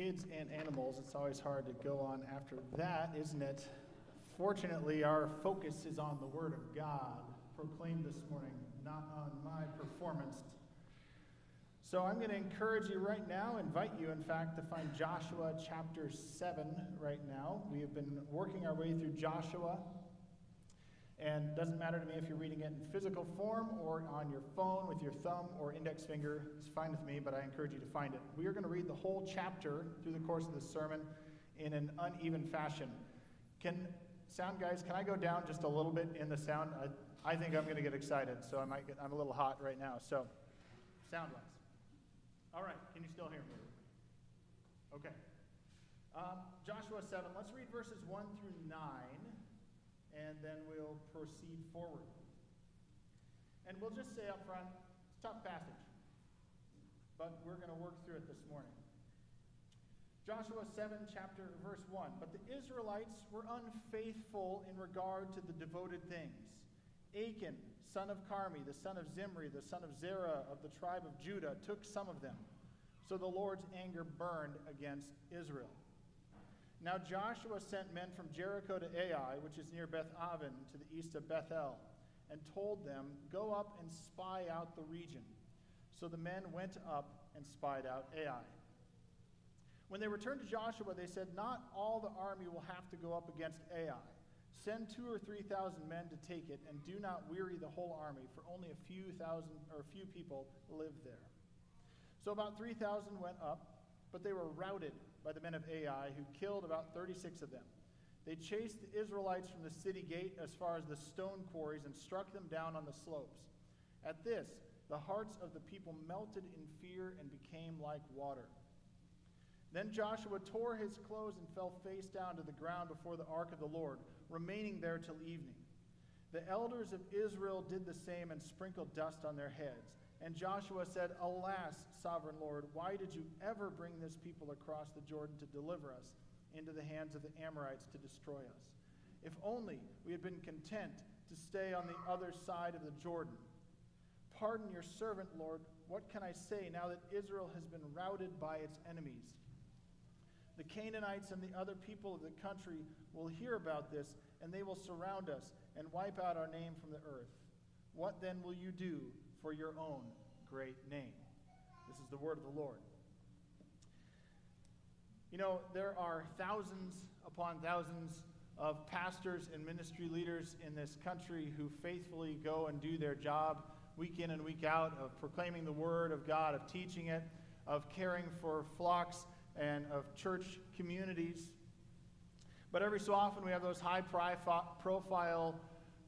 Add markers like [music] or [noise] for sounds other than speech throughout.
kids and animals, it's always hard to go on after that, isn't it? Fortunately, our focus is on the Word of God proclaimed this morning, not on my performance. So I'm going to encourage you right now, invite you, in fact, to find Joshua chapter 7 right now. We have been working our way through Joshua. And doesn't matter to me if you're reading it in physical form or on your phone with your thumb or index finger. It's fine with me, but I encourage you to find it. We are going to read the whole chapter through the course of this sermon in an uneven fashion. Can sound guys, can I go down just a little bit in the sound? I, I think I'm going to get excited, so I might get, I'm a little hot right now. So, sound wise. All right, can you still hear me? Okay. Um, Joshua 7, let's read verses 1 through 9 and then we'll proceed forward. And we'll just say up front, it's a tough passage, but we're going to work through it this morning. Joshua 7, chapter verse 1. But the Israelites were unfaithful in regard to the devoted things. Achan, son of Carmi, the son of Zimri, the son of Zerah of the tribe of Judah, took some of them. So the Lord's anger burned against Israel. Now Joshua sent men from Jericho to Ai, which is near Beth Aven, to the east of Bethel, and told them, Go up and spy out the region. So the men went up and spied out Ai. When they returned to Joshua, they said, Not all the army will have to go up against Ai. Send two or three thousand men to take it, and do not weary the whole army, for only a few thousand or a few people live there. So about three thousand went up, but they were routed by the men of Ai, who killed about 36 of them. They chased the Israelites from the city gate as far as the stone quarries and struck them down on the slopes. At this, the hearts of the people melted in fear and became like water. Then Joshua tore his clothes and fell face down to the ground before the ark of the Lord, remaining there till evening. The elders of Israel did the same and sprinkled dust on their heads. And Joshua said, Alas, sovereign Lord, why did you ever bring this people across the Jordan to deliver us into the hands of the Amorites to destroy us? If only we had been content to stay on the other side of the Jordan. Pardon your servant, Lord. What can I say now that Israel has been routed by its enemies? The Canaanites and the other people of the country will hear about this, and they will surround us and wipe out our name from the earth. What then will you do for your own great name. This is the word of the Lord. You know, there are thousands upon thousands of pastors and ministry leaders in this country who faithfully go and do their job week in and week out of proclaiming the word of God, of teaching it, of caring for flocks and of church communities. But every so often we have those high profile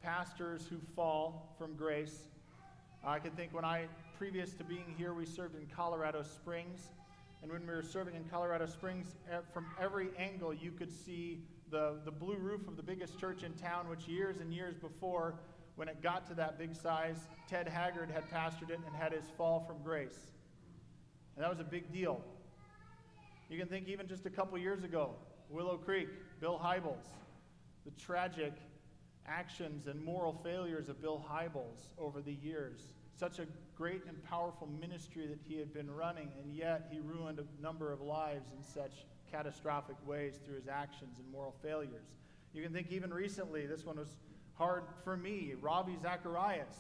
pastors who fall from grace I can think when I, previous to being here, we served in Colorado Springs. And when we were serving in Colorado Springs, from every angle you could see the, the blue roof of the biggest church in town, which years and years before, when it got to that big size, Ted Haggard had pastored it and had his fall from grace. And that was a big deal. You can think even just a couple years ago, Willow Creek, Bill Hybels, the tragic actions and moral failures of Bill Hybels over the years. Such a great and powerful ministry that he had been running, and yet he ruined a number of lives in such catastrophic ways through his actions and moral failures. You can think even recently, this one was hard for me, Ravi Zacharias,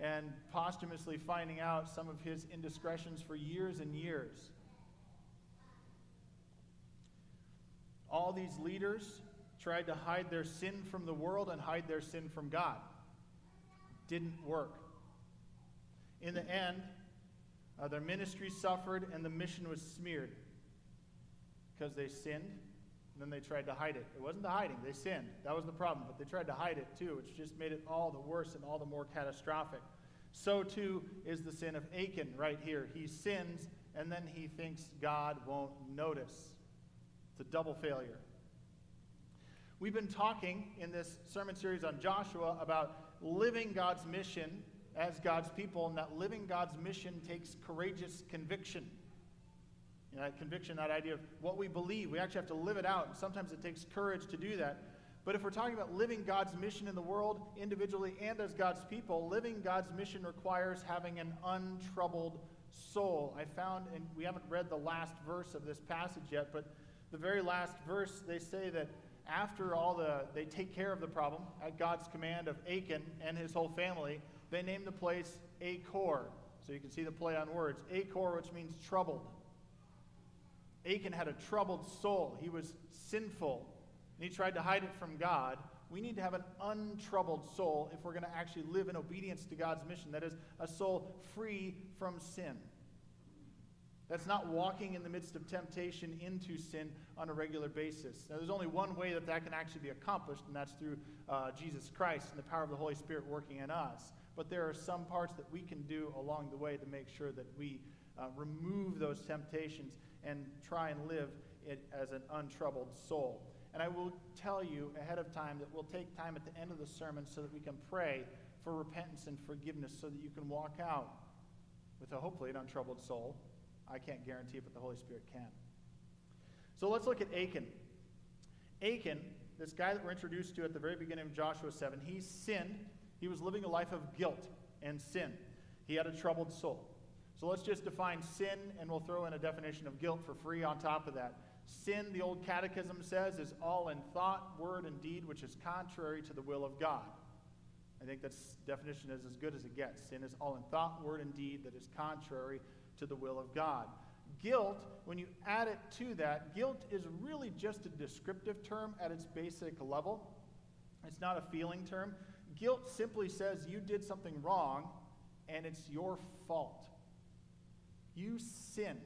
and posthumously finding out some of his indiscretions for years and years. All these leaders tried to hide their sin from the world and hide their sin from God. Didn't work. In the end, uh, their ministry suffered and the mission was smeared because they sinned and then they tried to hide it. It wasn't the hiding, they sinned. That was the problem, but they tried to hide it too, which just made it all the worse and all the more catastrophic. So too is the sin of Achan right here. He sins and then he thinks God won't notice. It's a double failure. We've been talking in this sermon series on Joshua about living God's mission as God's people, and that living God's mission takes courageous conviction. You know, that conviction, that idea of what we believe, we actually have to live it out, and sometimes it takes courage to do that. But if we're talking about living God's mission in the world, individually and as God's people, living God's mission requires having an untroubled soul. I found, and we haven't read the last verse of this passage yet, but the very last verse, they say that after all the, they take care of the problem at God's command of Achan and his whole family, they name the place Achor. So you can see the play on words. Achor, which means troubled. Achan had a troubled soul. He was sinful, and he tried to hide it from God. We need to have an untroubled soul if we're going to actually live in obedience to God's mission. That is, a soul free from sin. That's not walking in the midst of temptation into sin on a regular basis. Now, there's only one way that that can actually be accomplished, and that's through uh, Jesus Christ and the power of the Holy Spirit working in us. But there are some parts that we can do along the way to make sure that we uh, remove those temptations and try and live it as an untroubled soul. And I will tell you ahead of time that we'll take time at the end of the sermon so that we can pray for repentance and forgiveness so that you can walk out with a hopefully an untroubled soul. I can't guarantee it, but the Holy Spirit can. So let's look at Achan. Achan, this guy that we're introduced to at the very beginning of Joshua 7, he sinned. He was living a life of guilt and sin. He had a troubled soul. So let's just define sin, and we'll throw in a definition of guilt for free on top of that. Sin, the old catechism says, is all in thought, word, and deed which is contrary to the will of God. I think that definition is as good as it gets. Sin is all in thought, word, and deed that is contrary to the will of God. Guilt, when you add it to that, guilt is really just a descriptive term at its basic level. It's not a feeling term. Guilt simply says you did something wrong and it's your fault. You sinned.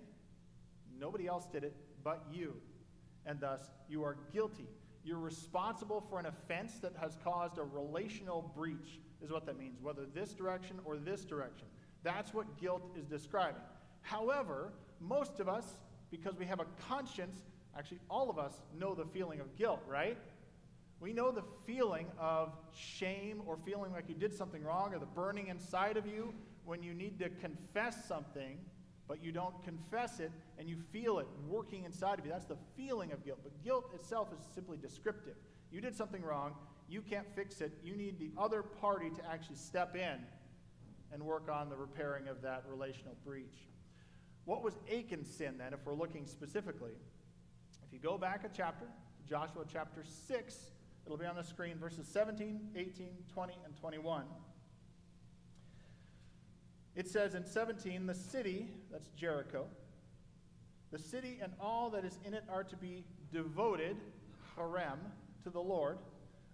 Nobody else did it but you. And thus, you are guilty. You're responsible for an offense that has caused a relational breach, is what that means, whether this direction or this direction. That's what guilt is describing. However, most of us, because we have a conscience, actually, all of us know the feeling of guilt, right? We know the feeling of shame or feeling like you did something wrong or the burning inside of you when you need to confess something but you don't confess it and you feel it working inside of you. That's the feeling of guilt. But guilt itself is simply descriptive. You did something wrong, you can't fix it. You need the other party to actually step in and work on the repairing of that relational breach. What was Achan's sin then, if we're looking specifically? If you go back a chapter, Joshua chapter 6, it'll be on the screen, verses 17, 18, 20, and 21. It says in 17, the city, that's Jericho, the city and all that is in it are to be devoted, herem, to the Lord.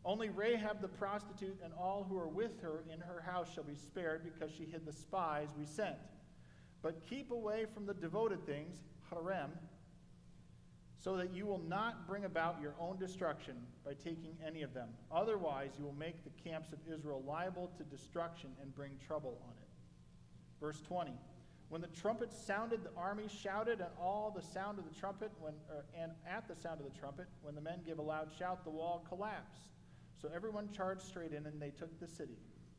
Only Rahab the prostitute and all who are with her in her house shall be spared because she hid the spies we sent. But keep away from the devoted things, herem, so that you will not bring about your own destruction by taking any of them. Otherwise, you will make the camps of Israel liable to destruction and bring trouble on it. Verse 20. When the trumpet sounded, the army shouted, and all the sound of the trumpet, when, or, and at the sound of the trumpet, when the men gave a loud shout, the wall collapsed. So everyone charged straight in, and they took the city.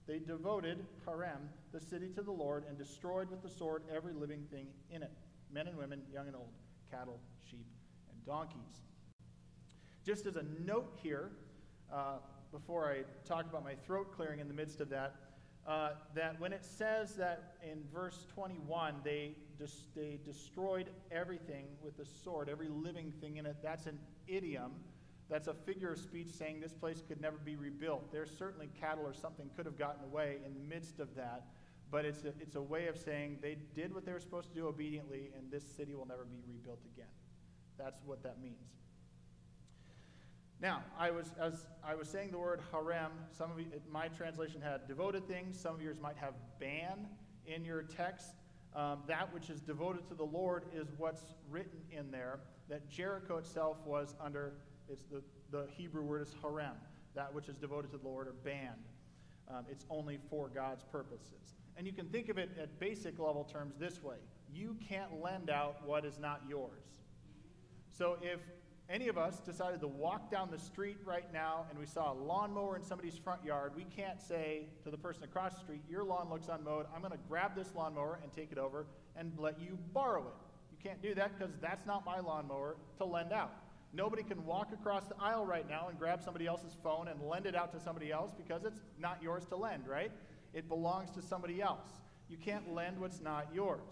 They devoted Herem, the city, to the Lord, and destroyed with the sword every living thing in it men and women, young and old, cattle, sheep, and donkeys. Just as a note here, uh, before I talk about my throat clearing in the midst of that, uh, that when it says that in verse 21 they, dis- they destroyed everything with the sword, every living thing in it, that's an idiom. That's a figure of speech saying this place could never be rebuilt. There's certainly cattle or something could have gotten away in the midst of that, but it's a, it's a way of saying they did what they were supposed to do obediently, and this city will never be rebuilt again. That's what that means. Now, I was, as I was saying the word herem, some of you, my translation had devoted things, some of yours might have ban in your text. Um, that which is devoted to the Lord is what's written in there. That Jericho itself was under, it's the, the Hebrew word is herem, that which is devoted to the Lord or banned. Um, it's only for God's purposes. And you can think of it at basic level terms this way you can't lend out what is not yours. So if any of us decided to walk down the street right now and we saw a lawnmower in somebody's front yard, we can't say to the person across the street, Your lawn looks unmowed. I'm going to grab this lawnmower and take it over and let you borrow it. You can't do that because that's not my lawnmower to lend out. Nobody can walk across the aisle right now and grab somebody else's phone and lend it out to somebody else because it's not yours to lend, right? It belongs to somebody else. You can't lend what's not yours.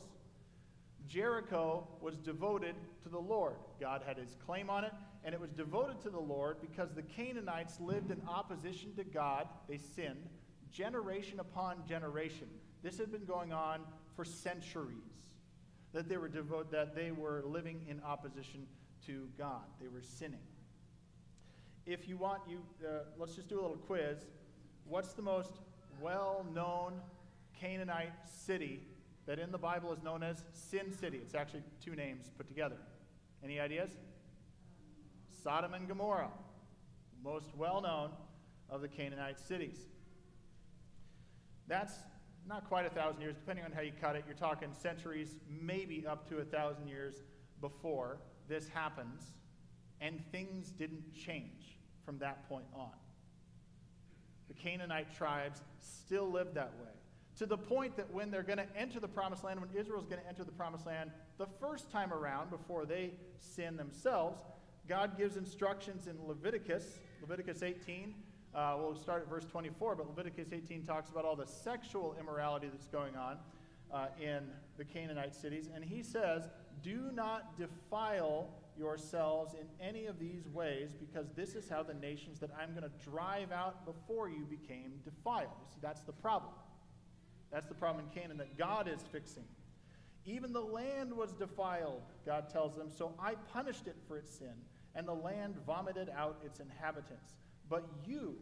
Jericho was devoted to the Lord. God had his claim on it, and it was devoted to the Lord because the Canaanites lived in opposition to God. They sinned generation upon generation. This had been going on for centuries. That they were devoted, that they were living in opposition to God. They were sinning. If you want, you uh, let's just do a little quiz. What's the most well-known Canaanite city that in the Bible is known as Sin City? It's actually two names put together. Any ideas? Sodom and Gomorrah, most well-known of the Canaanite cities. That's not quite a thousand years, depending on how you cut it. You're talking centuries, maybe up to a thousand years before this happens, and things didn't change from that point on. The Canaanite tribes still lived that way. To the point that when they're going to enter the promised land, when Israel's going to enter the promised land the first time around, before they sin themselves, God gives instructions in Leviticus, Leviticus 18, uh, we'll start at verse 24, but Leviticus 18 talks about all the sexual immorality that's going on uh, in the Canaanite cities. And he says, Do not defile yourselves in any of these ways, because this is how the nations that I'm going to drive out before you became defiled. You see, that's the problem. That's the problem in Canaan that God is fixing. Even the land was defiled, God tells them, so I punished it for its sin, and the land vomited out its inhabitants. But you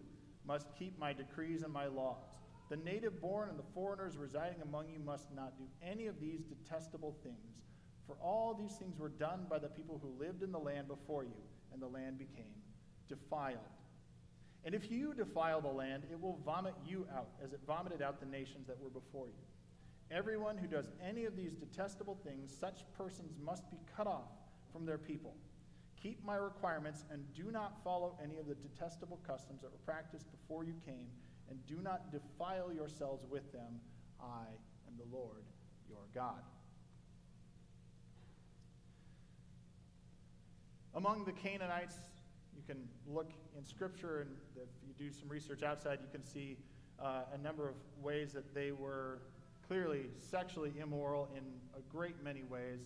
must keep my decrees and my laws. The native born and the foreigners residing among you must not do any of these detestable things. For all these things were done by the people who lived in the land before you, and the land became defiled. And if you defile the land, it will vomit you out, as it vomited out the nations that were before you. Everyone who does any of these detestable things, such persons must be cut off from their people. Keep my requirements and do not follow any of the detestable customs that were practiced before you came, and do not defile yourselves with them. I am the Lord your God. Among the Canaanites, you can look in Scripture, and if you do some research outside, you can see uh, a number of ways that they were clearly sexually immoral in a great many ways.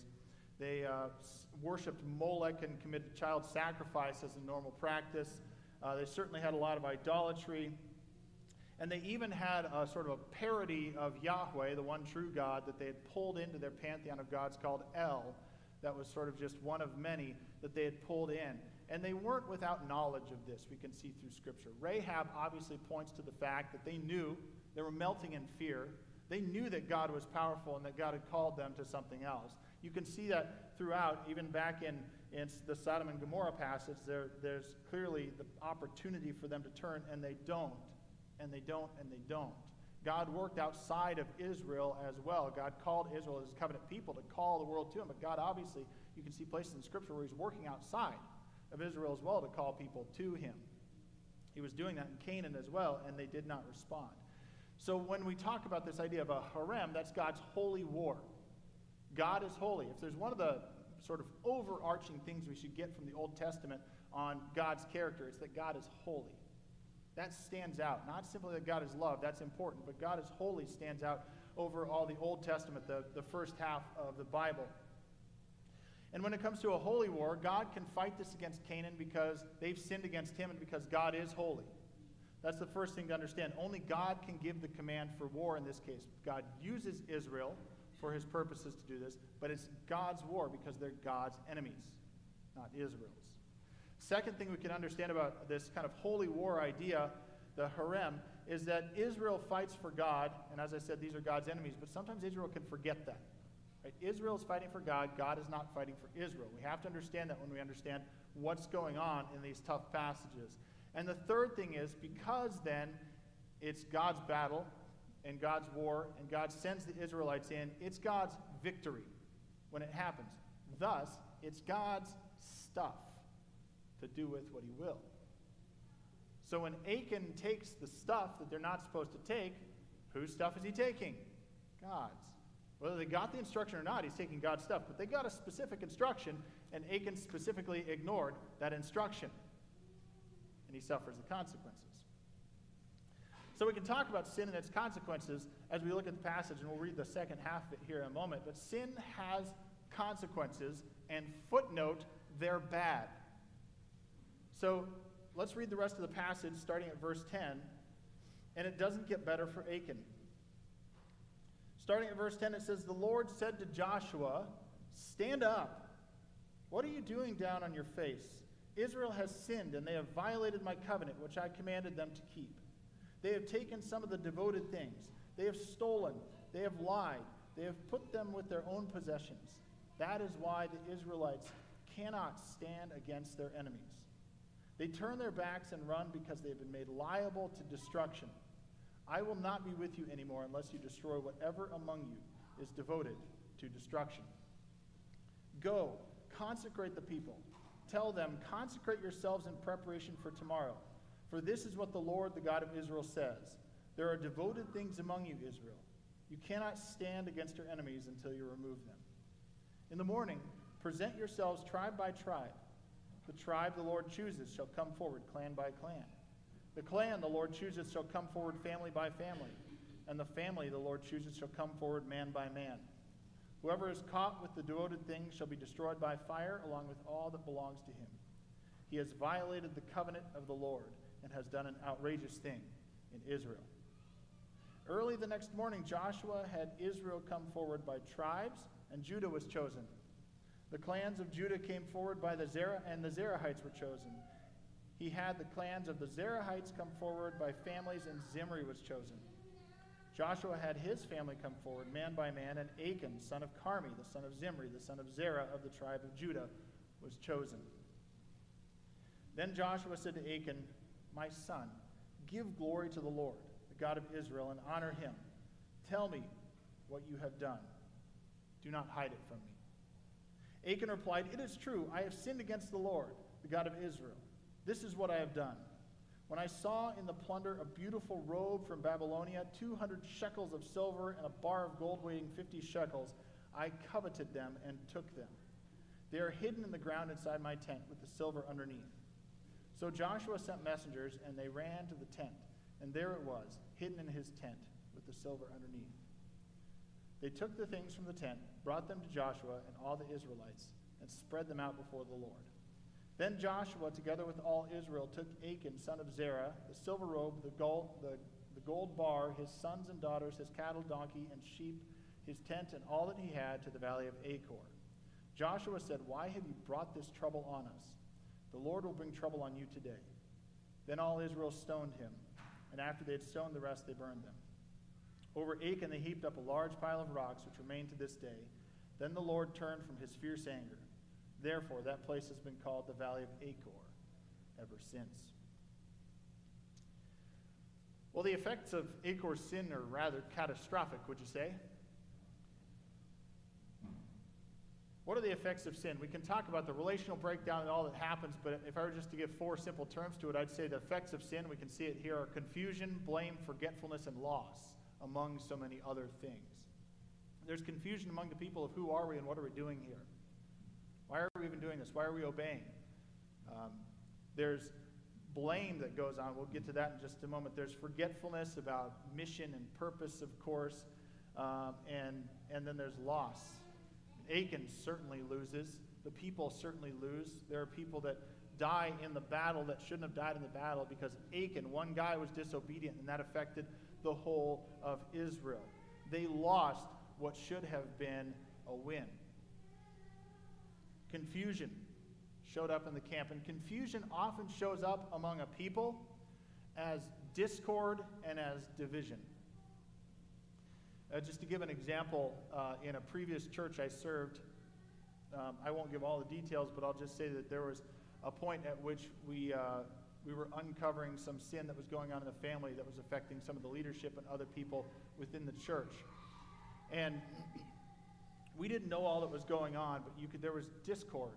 They uh, worshipped Molech and committed child sacrifice as a normal practice. Uh, they certainly had a lot of idolatry. And they even had a sort of a parody of Yahweh, the one true God, that they had pulled into their pantheon of gods called El. That was sort of just one of many that they had pulled in. And they weren't without knowledge of this, we can see through Scripture. Rahab obviously points to the fact that they knew, they were melting in fear. They knew that God was powerful and that God had called them to something else. You can see that throughout, even back in, in the Sodom and Gomorrah passage, there, there's clearly the opportunity for them to turn, and they don't, and they don't, and they don't. God worked outside of Israel as well. God called Israel as covenant people to call the world to him, but God obviously, you can see places in Scripture where he's working outside of Israel as well to call people to him. He was doing that in Canaan as well, and they did not respond. So when we talk about this idea of a herem, that's God's holy war. God is holy. If there's one of the sort of overarching things we should get from the Old Testament on God's character, it's that God is holy. That stands out. Not simply that God is love, that's important, but God is holy stands out over all the Old Testament, the, the first half of the Bible. And when it comes to a holy war, God can fight this against Canaan because they've sinned against him and because God is holy. That's the first thing to understand. Only God can give the command for war in this case. God uses Israel for his purposes to do this, but it's God's war because they're God's enemies, not Israel's. Second thing we can understand about this kind of holy war idea, the herem, is that Israel fights for God, and as I said, these are God's enemies, but sometimes Israel can forget that. Right? Israel is fighting for God, God is not fighting for Israel. We have to understand that when we understand what's going on in these tough passages. And the third thing is because then it's God's battle, and God's war, and God sends the Israelites in, it's God's victory when it happens. Thus, it's God's stuff to do with what he will. So when Achan takes the stuff that they're not supposed to take, whose stuff is he taking? God's. Whether they got the instruction or not, he's taking God's stuff. But they got a specific instruction, and Achan specifically ignored that instruction. And he suffers the consequences. So we can talk about sin and its consequences as we look at the passage, and we'll read the second half of it here in a moment. But sin has consequences, and footnote, they're bad. So let's read the rest of the passage starting at verse 10. And it doesn't get better for Achan. Starting at verse 10, it says, The Lord said to Joshua, Stand up. What are you doing down on your face? Israel has sinned, and they have violated my covenant, which I commanded them to keep. They have taken some of the devoted things. They have stolen. They have lied. They have put them with their own possessions. That is why the Israelites cannot stand against their enemies. They turn their backs and run because they have been made liable to destruction. I will not be with you anymore unless you destroy whatever among you is devoted to destruction. Go, consecrate the people. Tell them, consecrate yourselves in preparation for tomorrow. For this is what the Lord, the God of Israel, says There are devoted things among you, Israel. You cannot stand against your enemies until you remove them. In the morning, present yourselves tribe by tribe. The tribe the Lord chooses shall come forward, clan by clan. The clan the Lord chooses shall come forward, family by family. And the family the Lord chooses shall come forward, man by man. Whoever is caught with the devoted things shall be destroyed by fire, along with all that belongs to him. He has violated the covenant of the Lord and has done an outrageous thing in Israel. Early the next morning, Joshua had Israel come forward by tribes, and Judah was chosen. The clans of Judah came forward by the Zerah, and the Zerahites were chosen. He had the clans of the Zerahites come forward by families, and Zimri was chosen. Joshua had his family come forward, man by man, and Achan, son of Carmi, the son of Zimri, the son of Zerah of the tribe of Judah, was chosen. Then Joshua said to Achan, My son, give glory to the Lord, the God of Israel, and honor him. Tell me what you have done. Do not hide it from me. Achan replied, It is true, I have sinned against the Lord, the God of Israel. This is what I have done. When I saw in the plunder a beautiful robe from Babylonia, 200 shekels of silver, and a bar of gold weighing 50 shekels, I coveted them and took them. They are hidden in the ground inside my tent with the silver underneath. So Joshua sent messengers, and they ran to the tent, and there it was, hidden in his tent with the silver underneath. They took the things from the tent, brought them to Joshua and all the Israelites, and spread them out before the Lord. Then Joshua, together with all Israel, took Achan, son of Zerah, the silver robe, the gold, the, the gold bar, his sons and daughters, his cattle, donkey, and sheep, his tent, and all that he had to the valley of Achor. Joshua said, Why have you brought this trouble on us? The Lord will bring trouble on you today. Then all Israel stoned him, and after they had stoned the rest, they burned them. Over Achan they heaped up a large pile of rocks, which remain to this day. Then the Lord turned from his fierce anger. Therefore, that place has been called the Valley of Achor ever since. Well, the effects of Achor's sin are rather catastrophic, would you say? What are the effects of sin? We can talk about the relational breakdown and all that happens, but if I were just to give four simple terms to it, I'd say the effects of sin, we can see it here, are confusion, blame, forgetfulness, and loss among so many other things. There's confusion among the people of who are we and what are we doing here? Why are we even doing this? Why are we obeying? Um, there's blame that goes on. We'll get to that in just a moment. There's forgetfulness about mission and purpose, of course, um, and, and then there's loss. Achan certainly loses. The people certainly lose. There are people that die in the battle that shouldn't have died in the battle because Achan, one guy, was disobedient, and that affected the whole of Israel. They lost what should have been a win. Confusion showed up in the camp, and confusion often shows up among a people as discord and as division. Uh, just to give an example, uh, in a previous church I served, um, I won't give all the details, but I'll just say that there was a point at which we uh, we were uncovering some sin that was going on in the family that was affecting some of the leadership and other people within the church. And [clears throat] we didn't know all that was going on, but you could, there was discord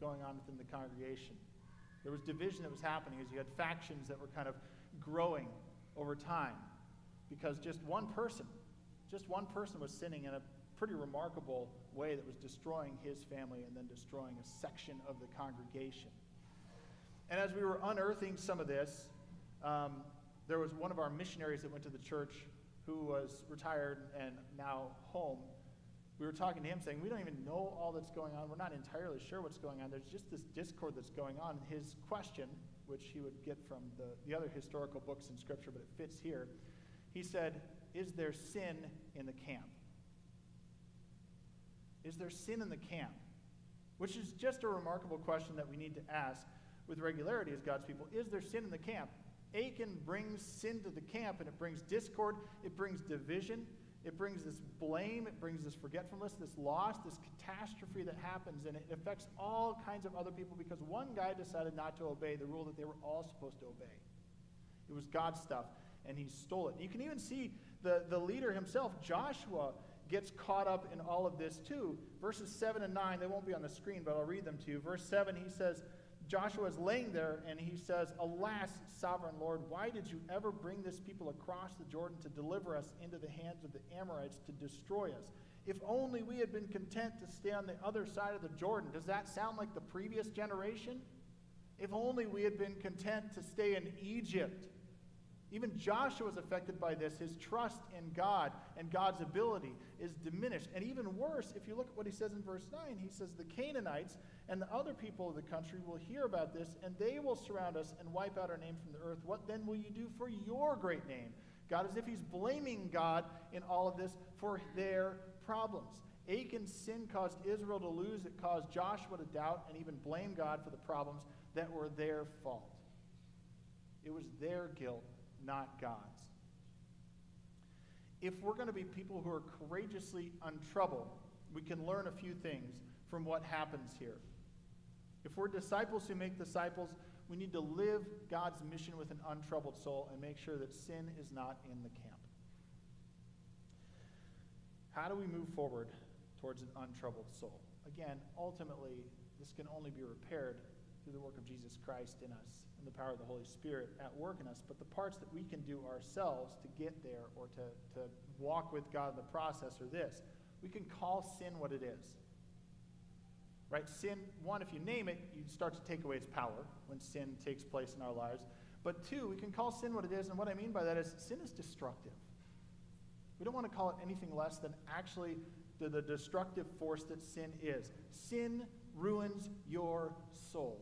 going on within the congregation. There was division that was happening as you had factions that were kind of growing over time because just one person, just one person was sinning in a pretty remarkable way that was destroying his family and then destroying a section of the congregation. And as we were unearthing some of this, um, there was one of our missionaries that went to the church who was retired and now home. we were talking to him saying, We don't even know all that's going on. We're not entirely sure what's going on. There's just this discord that's going on. His question, which he would get from the, the other historical books in Scripture, but it fits here, he said, Is there sin in the camp? Is there sin in the camp? Which is just a remarkable question that we need to ask with regularity as God's people. Is there sin in the camp? Achan brings sin to the camp, and it brings discord, it brings division, it brings this blame, it brings this forgetfulness, this loss, this catastrophe that happens, and it affects all kinds of other people because one guy decided not to obey the rule that they were all supposed to obey. It was God's stuff, and he stole it. You can even see the, the leader himself, Joshua, gets caught up in all of this too. Verses 7 and 9, they won't be on the screen, but I'll read them to you. Verse 7, he says, Joshua is laying there and he says, Alas, sovereign Lord, why did you ever bring this people across the Jordan to deliver us into the hands of the Amorites to destroy us? If only we had been content to stay on the other side of the Jordan. Does that sound like the previous generation? If only we had been content to stay in Egypt. Even Joshua is affected by this. His trust in God and God's ability is diminished. And even worse, if you look at what he says in verse 9, he says, The Canaanites and the other people of the country will hear about this, and they will surround us and wipe out our name from the earth. What then will you do for your great name? God, as if he's blaming God in all of this for their problems. Achan's sin caused Israel to lose, it caused Joshua to doubt and even blame God for the problems that were their fault. It was their guilt, not God's. If we're going to be people who are courageously untroubled, we can learn a few things from what happens here. If we're disciples who make disciples, we need to live God's mission with an untroubled soul and make sure that sin is not in the camp. How do we move forward towards an untroubled soul? Again, ultimately, this can only be repaired through the work of Jesus Christ in us and the power of the Holy Spirit at work in us. But the parts that we can do ourselves to get there or to, to walk with God in the process are this we can call sin what it is. Right? Sin, one, if you name it, you start to take away its power when sin takes place in our lives. But two, we can call sin what it is, and what I mean by that is sin is destructive. We don't want to call it anything less than actually the, the destructive force that sin is. Sin ruins your soul.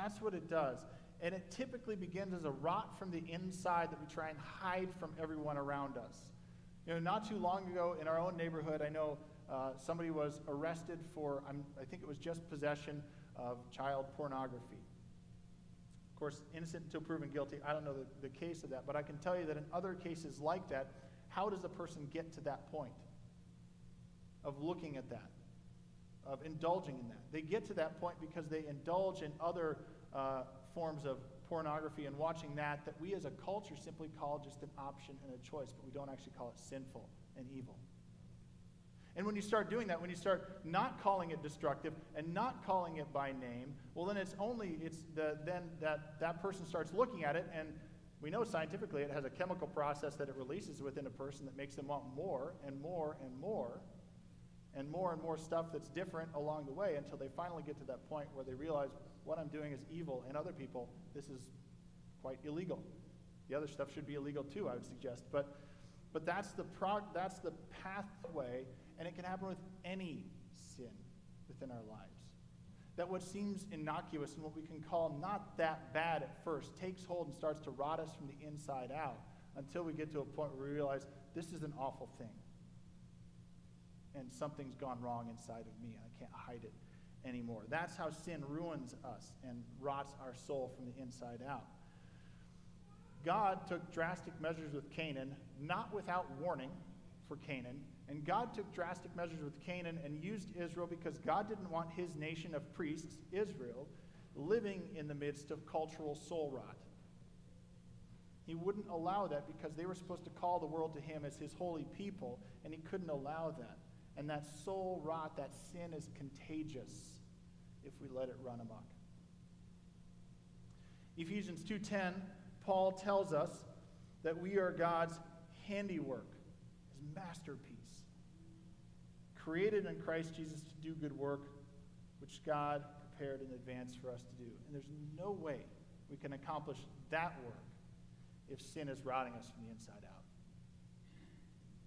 That's what it does. And it typically begins as a rot from the inside that we try and hide from everyone around us. You know, not too long ago in our own neighborhood, I know uh, somebody was arrested for, I'm, I think it was just possession of child pornography. Of course, innocent until proven guilty. I don't know the, the case of that, but I can tell you that in other cases like that, how does a person get to that point of looking at that, of indulging in that? They get to that point because they indulge in other uh, forms of pornography and watching that that we as a culture simply call just an option and a choice, but we don't actually call it sinful and evil. And when you start doing that, when you start not calling it destructive and not calling it by name, well, then it's only, it's the, then that, that person starts looking at it, and we know scientifically it has a chemical process that it releases within a person that makes them want more and more and more and more and more stuff that's different along the way until they finally get to that point where they realize what I'm doing is evil, and other people, this is quite illegal. The other stuff should be illegal too, I would suggest. But, but that's, the prog- that's the pathway and it can happen with any sin within our lives. That what seems innocuous and what we can call not that bad at first takes hold and starts to rot us from the inside out until we get to a point where we realize this is an awful thing. And something's gone wrong inside of me, and I can't hide it anymore. That's how sin ruins us and rots our soul from the inside out. God took drastic measures with Canaan, not without warning for Canaan, and God took drastic measures with Canaan and used Israel because God didn't want his nation of priests, Israel, living in the midst of cultural soul rot. He wouldn't allow that because they were supposed to call the world to him as his holy people, and he couldn't allow that. And that soul rot, that sin is contagious if we let it run amok. Ephesians 2:10, Paul tells us that we are God's handiwork, his masterpiece created in Christ Jesus to do good work, which God prepared in advance for us to do. And there's no way we can accomplish that work if sin is rotting us from the inside out.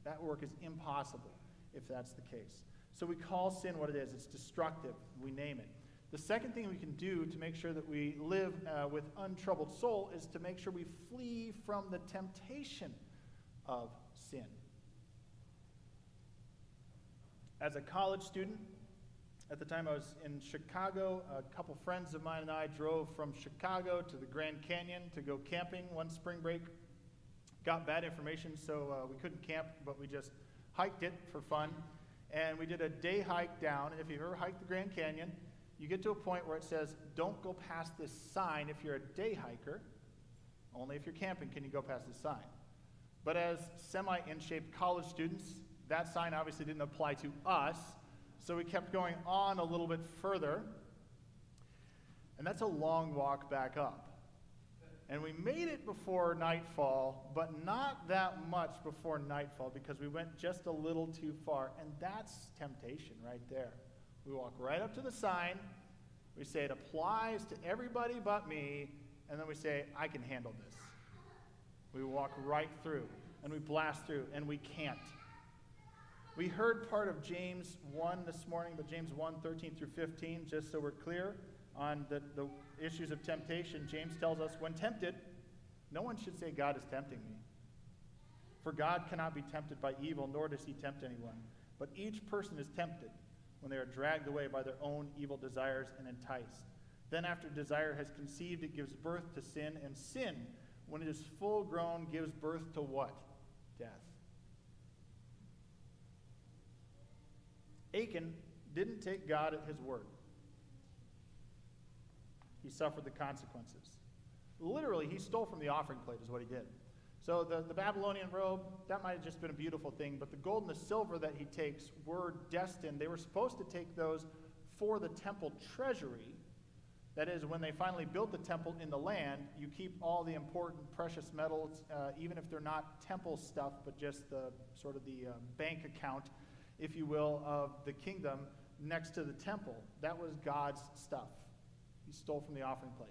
That work is impossible if that's the case. So we call sin what it is it's destructive. We name it. The second thing we can do to make sure that we live uh, with untroubled soul is to make sure we flee from the temptation of sin. As a college student, at the time I was in Chicago, a couple friends of mine and I drove from Chicago to the Grand Canyon to go camping one spring break. Got bad information, so uh, we couldn't camp, but we just hiked it for fun. And we did a day hike down. And if you've ever hiked the Grand Canyon, you get to a point where it says, don't go past this sign if you're a day hiker. Only if you're camping can you go past this sign. But as semi in shape college students, that sign obviously didn't apply to us, so we kept going on a little bit further. And that's a long walk back up. And we made it before nightfall, but not that much before nightfall because we went just a little too far. And that's temptation right there. We walk right up to the sign, we say it applies to everybody but me, and then we say, I can handle this. We walk right through and we blast through, and we can't. We heard part of James 1 this morning, but James 1 13 through 15, just so we're clear on the, the issues of temptation. James tells us, when tempted, no one should say, God is tempting me. For God cannot be tempted by evil, nor does he tempt anyone. But each person is tempted when they are dragged away by their own evil desires and enticed. Then, after desire has conceived, it gives birth to sin, and sin, when it is full grown, gives birth to what? Death. Achan didn't take God at his word. He suffered the consequences. Literally, he stole from the offering plate, is what he did. So the, the Babylonian robe, that might have just been a beautiful thing, but the gold and the silver that he takes were destined. They were supposed to take those for the temple treasury. That is, when they finally built the temple in the land, you keep all the important precious metals, uh, even if they're not temple stuff, but just the sort of the uh, bank account, if you will, of the kingdom next to the temple. That was God's stuff. He stole from the offering plate.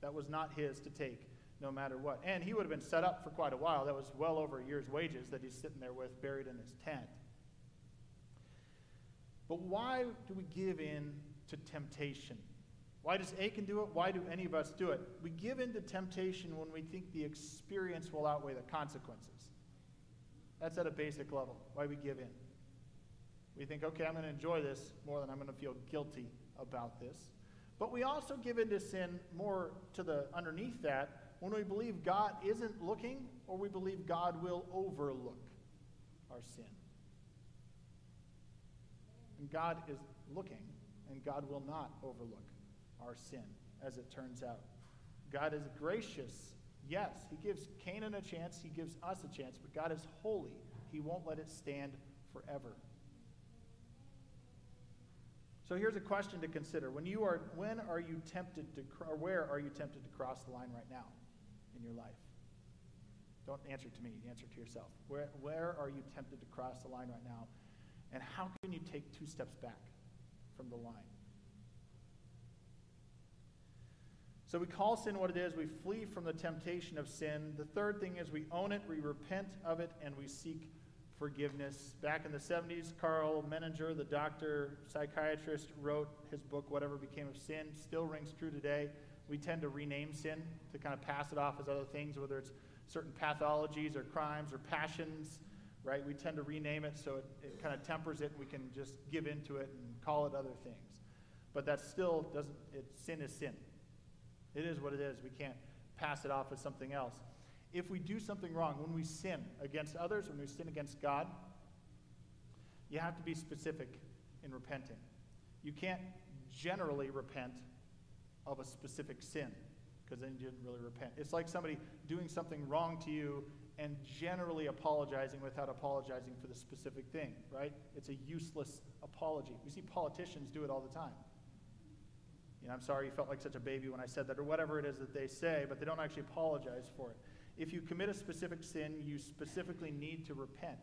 That was not his to take no matter what. And he would have been set up for quite a while. That was well over a year's wages that he's sitting there with buried in his tent. But why do we give in to temptation? Why does Achan do it? Why do any of us do it? We give in to temptation when we think the experience will outweigh the consequences. That's at a basic level, why we give in. We think, okay, I'm going to enjoy this more than I'm going to feel guilty about this. But we also give into sin more to the underneath that when we believe God isn't looking or we believe God will overlook our sin. And God is looking, and God will not overlook our sin, as it turns out. God is gracious. Yes, He gives Canaan a chance, He gives us a chance, but God is holy. He won't let it stand forever. So here's a question to consider. When you are when are you tempted to or where are you tempted to cross the line right now? in your life? Don't answer to me, answer to yourself. Where, where are you tempted to cross the line right now? And how can you take two steps back from the line? So we call sin what it is. We flee from the temptation of sin. The third thing is we own it, we repent of it, and we seek forgiveness. Back in the 70s, Karl Menninger, the doctor, psychiatrist, wrote his book, Whatever Became of Sin. Still rings true today we tend to rename sin to kind of pass it off as other things, whether it's certain pathologies or crimes or passions, right? We tend to rename it so it, it kind of tempers it and we can just give into it and call it other things. But that still doesn't, it, sin is sin. It is what it is. We can't pass it off as something else. If we do something wrong, when we sin against others, when we sin against God, you have to be specific in repenting. You can't generally repent of a specific sin, because then you didn't really repent. It's like somebody doing something wrong to you and generally apologizing without apologizing for the specific thing, right? It's a useless apology. We see politicians do it all the time. You know, I'm sorry you felt like such a baby when I said that, or whatever it is that they say, but they don't actually apologize for it. If you commit a specific sin, you specifically need to repent.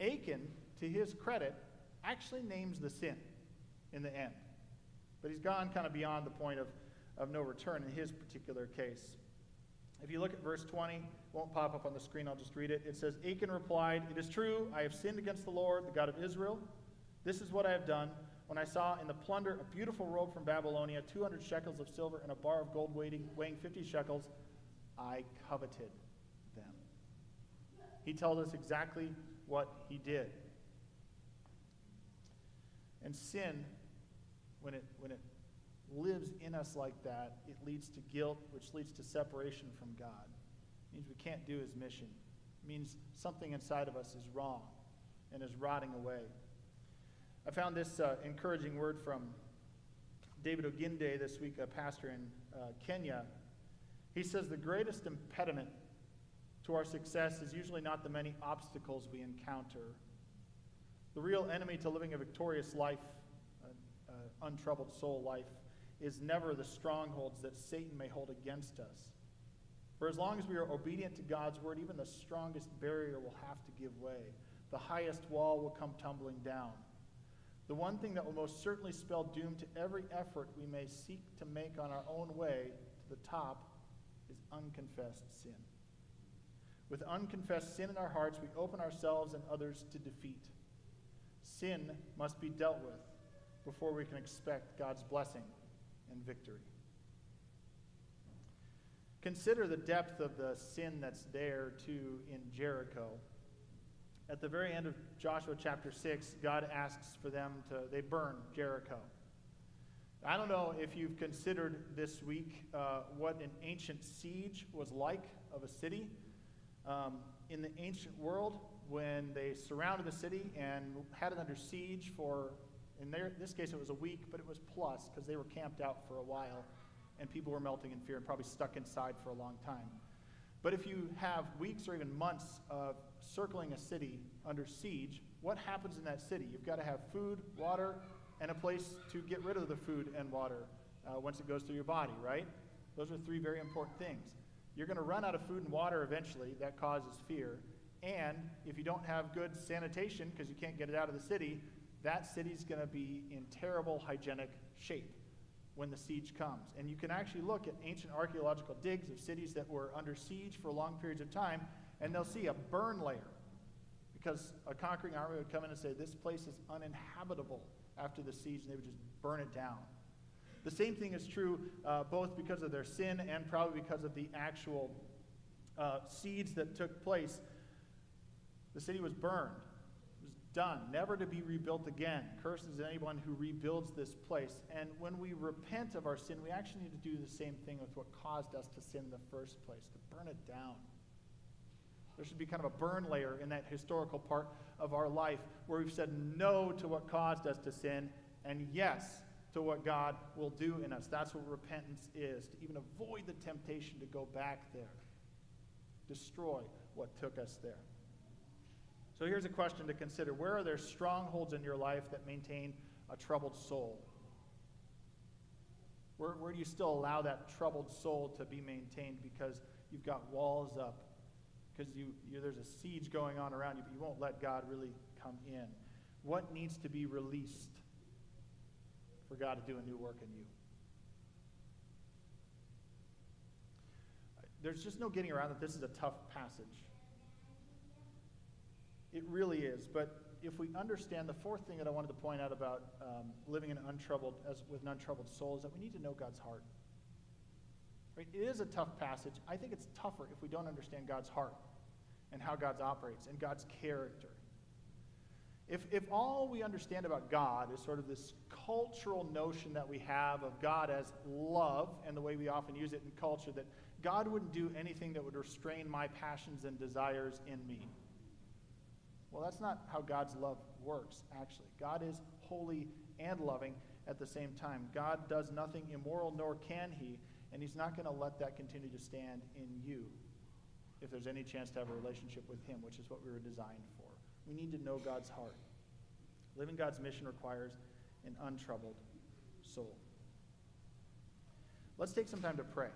Achan, to his credit, actually names the sin in the end. But he's gone kind of beyond the point of of no return in his particular case. If you look at verse 20, it won't pop up on the screen, I'll just read it. It says, Achan replied, It is true, I have sinned against the Lord, the God of Israel. This is what I have done. When I saw in the plunder a beautiful robe from Babylonia, 200 shekels of silver, and a bar of gold weighing, weighing 50 shekels, I coveted. He tells us exactly what he did. And sin, when it, when it lives in us like that, it leads to guilt, which leads to separation from God. It means we can't do his mission. It means something inside of us is wrong and is rotting away. I found this uh, encouraging word from David Oginde this week, a pastor in uh, Kenya. He says the greatest impediment to our success is usually not the many obstacles we encounter. The real enemy to living a victorious life, an untroubled soul life, is never the strongholds that Satan may hold against us. For as long as we are obedient to God's word, even the strongest barrier will have to give way. The highest wall will come tumbling down. The one thing that will most certainly spell doom to every effort we may seek to make on our own way to the top is unconfessed sin. With unconfessed sin in our hearts, we open ourselves and others to defeat. Sin must be dealt with before we can expect God's blessing and victory. Consider the depth of the sin that's there, too, in Jericho. At the very end of Joshua chapter 6, God asks for them to, they burn Jericho. I don't know if you've considered this week uh, what an ancient siege was like of a city. Um, in the ancient world, when they surrounded the city and had it under siege for in their, this case, it was a week, but it was plus because they were camped out for a while and people were melting in fear and probably stuck inside for a long time. But if you have weeks or even months of circling a city under siege, what happens in that city? You've got to have food, water, and a place to get rid of the food and water uh, once it goes through your body, right? Those are three very important things. You're going to run out of food and water eventually. That causes fear. And if you don't have good sanitation because you can't get it out of the city, that city's going to be in terrible hygienic shape when the siege comes. And you can actually look at ancient archaeological digs of cities that were under siege for long periods of time, and they'll see a burn layer because a conquering army would come in and say, This place is uninhabitable after the siege, and they would just burn it down. The same thing is true uh, both because of their sin and probably because of the actual uh, siege that took place. The city was burned it was done, never to be rebuilt again. Cursed is anyone who rebuilds this place. And when we repent of our sin, we actually need to do the same thing with what caused us to sin in the first place, to burn it down. There should be kind of a burn layer in that historical part of our life where we've said no to what caused us to sin and yes to what God will do in us. That's what repentance is, to even avoid the temptation to go back there, destroy what took us there. So here's a question to consider Where are there strongholds in your life that maintain a troubled soul? Where, where do you still allow that troubled soul to be maintained because you've got walls up? Because you, you, there's a siege going on around you, but you won't let God really come in. What needs to be released for God to do a new work in you? There's just no getting around that this is a tough passage. It really is. But if we understand the fourth thing that I wanted to point out about um, living in untroubled as with an untroubled soul is that we need to know God's heart. Right? It is a tough passage. I think it's tougher if we don't understand God's heart and how God operates and God's character. If, if all we understand about God is sort of this cultural notion that we have of God as love, and the way we often use it in culture, that God wouldn't do anything that would restrain my passions and desires in me. Well, that's not how God's love works, actually. God is holy and loving at the same time. God does nothing immoral, nor can He, and He's not going to let that continue to stand in you if there's any chance to have a relationship with Him, which is what we were designed for. We need to know God's heart. Living God's mission requires an untroubled soul. Let's take some time to pray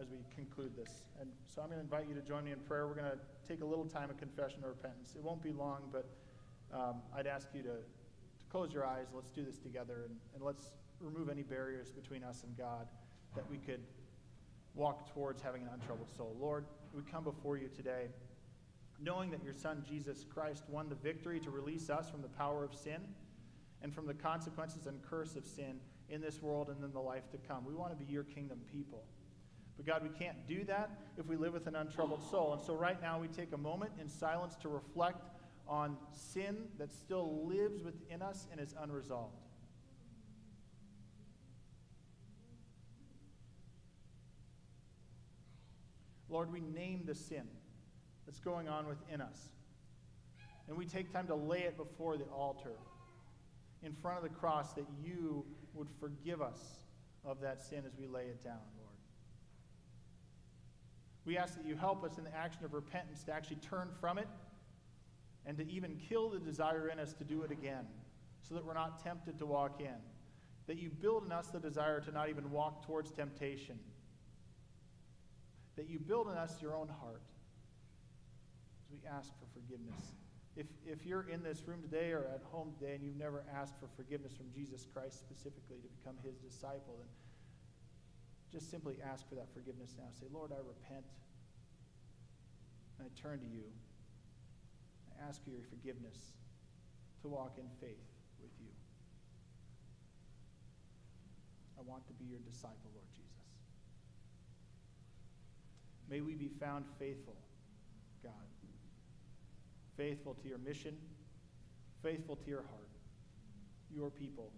as we conclude this. And so I'm going to invite you to join me in prayer. We're going to take a little time of confession or repentance. It won't be long, but um, I'd ask you to, to close your eyes. Let's do this together and, and let's remove any barriers between us and God that we could walk towards having an untroubled soul. Lord, we come before you today knowing that your Son, Jesus Christ, won the victory to release us from the power of sin and from the consequences and curse of sin in this world and in the life to come. We want to be your kingdom people. But God, we can't do that if we live with an untroubled soul. And so right now we take a moment in silence to reflect on sin that still lives within us and is unresolved. Lord, we name the sin that's going on within us. And we take time to lay it before the altar in front of the cross that you would forgive us of that sin as we lay it down, Lord. We ask that you help us in the action of repentance to actually turn from it and to even kill the desire in us to do it again so that we're not tempted to walk in. That you build in us the desire to not even walk towards temptation. That you build in us your own heart we ask for forgiveness. If, if you're in this room today or at home today and you've never asked for forgiveness from Jesus Christ specifically to become his disciple, then just simply ask for that forgiveness now. Say, Lord, I repent. And I turn to you. I ask for your forgiveness to walk in faith with you. I want to be your disciple, Lord Jesus. May we be found faithful, God. Faithful to your mission, faithful to your heart, your people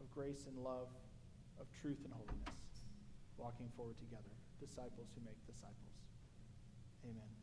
of grace and love, of truth and holiness walking forward together, disciples who make disciples. Amen.